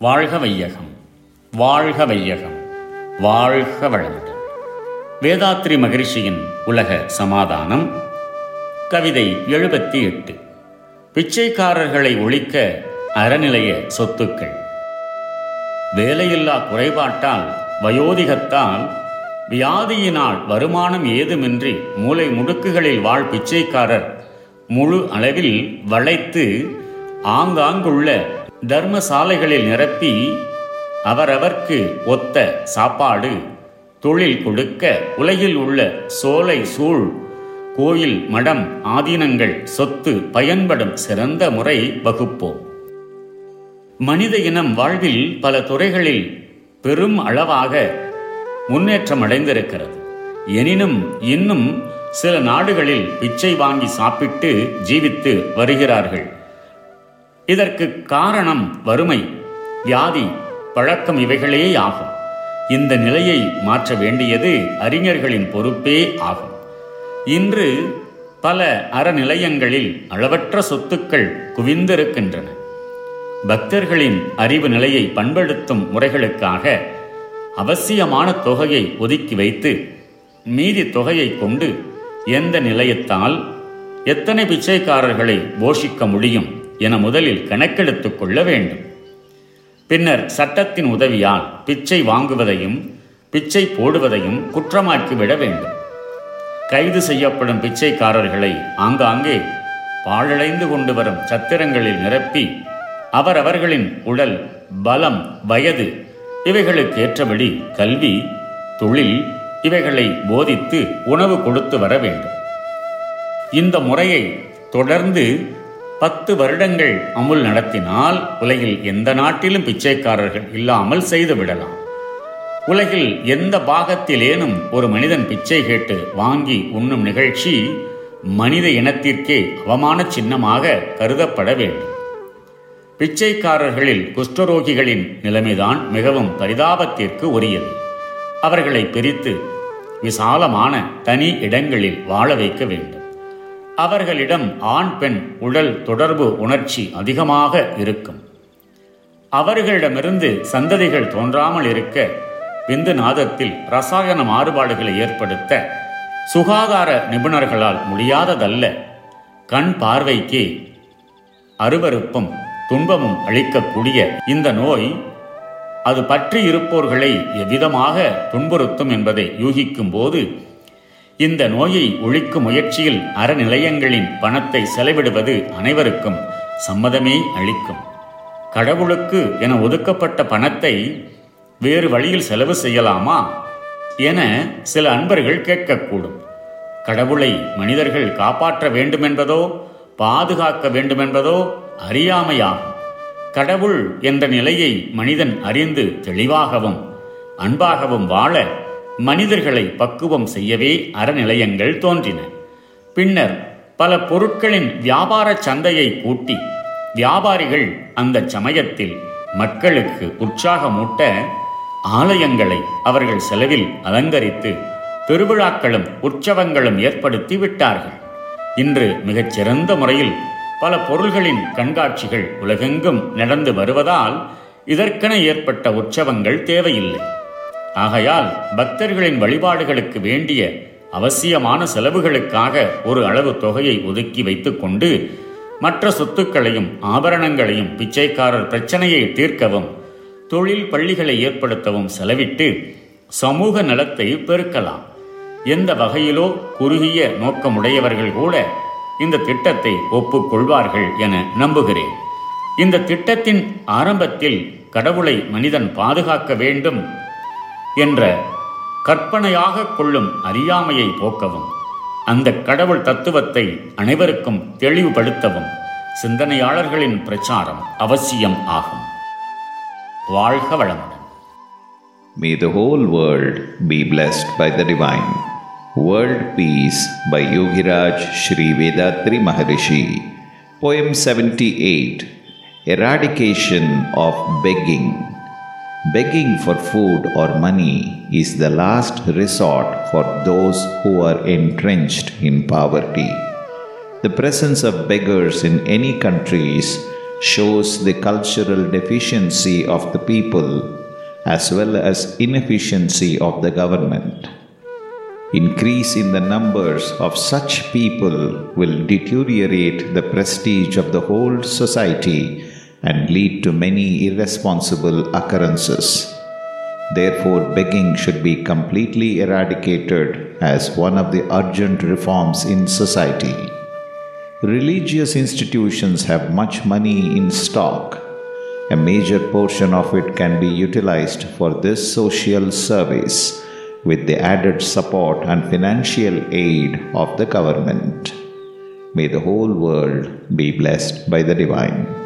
வாழ்க வையகம் வாழ்க வையகம் வாழ்க வளமுடன் வேதாத்ரி மகிழ்ச்சியின் உலக சமாதானம் கவிதை எழுபத்தி எட்டு பிச்சைக்காரர்களை ஒழிக்க அறநிலைய சொத்துக்கள். வேலையில்லா குறைபாட்டால் வயோதிகத்தால் வியாதியினால் வருமானம் ஏதுமின்றி மூலை முடுக்குகளில் வாழ் பிச்சைக்காரர் முழு அளவில் வளைத்து ஆங்காங்குள்ள தர்மசாலைகளில் நிரப்பி அவரவர்க்கு ஒத்த சாப்பாடு தொழில் கொடுக்க உலகில் உள்ள சோலை சூழ் கோயில் மடம் ஆதீனங்கள் சொத்து பயன்படும் சிறந்த முறை வகுப்போம். மனித இனம் வாழ்வில் பல துறைகளில் பெரும் அளவாக முன்னேற்றம் அடைந்திருக்கிறது எனினும் இன்னும் சில நாடுகளில் பிச்சை வாங்கி சாப்பிட்டு ஜீவித்து வருகிறார்கள். இதற்கு காரணம் வறுமை வியாதி பழக்கம் இவைகளே ஆகும். இந்த நிலையை மாற்ற வேண்டியது அறிஞர்களின் பொறுப்பே ஆகும். இன்று பல அறநிலையங்களில் அளவற்ற சொத்துக்கள் குவிந்திருக்கின்றன. பக்தர்களின் அறிவு நிலையை பண்படுத்தும் முறைகளுக்காக அவசியமான தொகையை ஒதுக்கி வைத்து மீதி தொகையை கொண்டு எந்த நிலையத்தால் எத்தனை பிச்சைக்காரர்களை போஷிக்க முடியும் என முதலில் கணக்கெடுத்துக் கொள்ள வேண்டும். பின்னர் சட்டத்தின் உதவியால் பிச்சை வாங்குவதையும் பிச்சை போடுவதையும் குற்றமாக்கிவிட வேண்டும். கைது செய்யப்படும் பிச்சைக்காரர்களை ஆங்காங்கே பாழடைந்து கொண்டு வரும் சத்திரங்களில் நிரப்பி அவரவர்களின் உடல் பலம் வயது இவைகளுக்கு ஏற்றபடி கல்வி தொழில் இவைகளை போதித்து உணவு கொடுத்து வர வேண்டும். இந்த முறையை தொடர்ந்து பத்து வருடங்கள் அமுல் நடத்தினால் உலகில் எந்த நாட்டிலும் பிச்சைக்காரர்கள் இல்லாமல் செய்துவிடலாம் உலகில் எந்த பாகத்திலேனும் ஒரு மனிதன் பிச்சை கேட்டு வாங்கி உண்ணும் நிகழ்ச்சி மனித இனத்திற்கே அவமான சின்னமாக கருதப்பட வேண்டும். பிச்சைக்காரர்களில் குஷ்டரோகிகளின் நிலைமைதான் மிகவும் பரிதாபத்திற்கு உரியது. அவர்களை பிரித்து விசாலமான தனி இடங்களில் வாழ வைக்க வேண்டும். அவர்களிடம் ஆண் பெண் உடல் தொடர்பு உணர்ச்சி அதிகமாக இருக்கும். அவர்களிடமிருந்து சந்ததிகள் தோன்றாமல் இருக்க விந்து நாதத்தில் ரசாயன மாறுபாடுகளை ஏற்படுத்த சுகாதார நிபுணர்களால் முடியாததல்ல. கண் பார்வைக்கு அருவருப்பும் துன்பமும் அளிக்கக்கூடிய இந்த நோய் அது பற்றி இருப்போர்களை எவ்விதமாக துன்புறுத்தும் என்பதை யூகிக்கும் போது இந்த நோயை ஒழிக்கும் முயற்சியில் அறநிலையங்களின் பணத்தை செலவிடுவது அனைவருக்கும் சம்மதமே அளிக்கும். கடவுளுக்கு என ஒதுக்கப்பட்ட பணத்தை வேறு வழியில் செலவு செய்யலாமா என சில அன்பர்கள் கேட்கக்கூடும். கடவுளை மனிதர்கள் காப்பாற்ற வேண்டுமென்பதோ பாதுகாக்க வேண்டுமென்பதோ அறியாமையாகும். கடவுள் என்ற நிலையை மனிதன் அறிந்து தெளிவாகவும் அன்பாகவும் வாழ மனிதர்களை பக்குவம் செய்யவே அறநிலையங்கள் தோன்றின. பின்னர் பல பொருட்களின் வியாபார சந்தையை கூட்டி வியாபாரிகள் அந்த சமயத்தில் மக்களுக்கு உற்சாகமூட்ட ஆலயங்களை அவர்கள் செலவில் அலங்கரித்து திருவிழாக்களும் உற்சவங்களும் ஏற்படுத்தி விட்டார்கள். இன்று மிகச்சிறந்த முறையில் பல பொருள்களின் கண்காட்சிகள் உலகெங்கும் நடந்து வருவதால் இதற்கென ஏற்பட்ட உற்சவங்கள் தேவையில்லை. ஆகையால் பக்தர்களின் வழிபாடுகளுக்கு வேண்டிய அவசியமான செலவுகளுக்காக ஒரு அளவு தொகையை ஒதுக்கி வைத்துக்கொண்டு மற்ற சொத்துக்களையும் ஆபரணங்களையும் பிச்சைக்காரர் பிரச்சனையை தீர்க்கவும் தொழில் பள்ளிகளை ஏற்படுத்தவும் செலவிட்டு சமூக நலத்தை பெருக்கலாம். எந்த வகையிலோ குறுகிய நோக்கமுடையவர்கள் கூட இந்த திட்டத்தை ஒப்புக்கொள்வார்கள் என நம்புகிறேன். இந்த திட்டத்தின் ஆரம்பத்தில் கடவுளை மனிதன் பாதுகாக்க வேண்டும் என்ற கற்பனையாக கொள்ளும் அறியாமையை போக்கவும் அந்த கடவுள் தத்துவத்தை அனைவருக்கும் தெளிவுபடுத்தவும் சிந்தனையாளர்களின் பிரச்சாரம் அவசியம் ஆகும் வாழ்க வளமுடன் May the whole world be blessed by the divine. World Peace by Yogiraj Sri Vedatri Maharishi. Poem 78 Eradication of Begging. Begging for food or money is the last resort for those who are entrenched in poverty. The presence of beggars in any countries shows the cultural deficiency of the people as well as inefficiency of the government. Increase in the numbers of such people will deteriorate the prestige of the whole society and lead to many irresponsible occurrences. Therefore, begging should be completely eradicated as one of the urgent reforms in society. Religious institutions have much money in stock. A major portion of it can be utilized for this social service with the added support and financial aid of the government. May the whole world be blessed by the divine.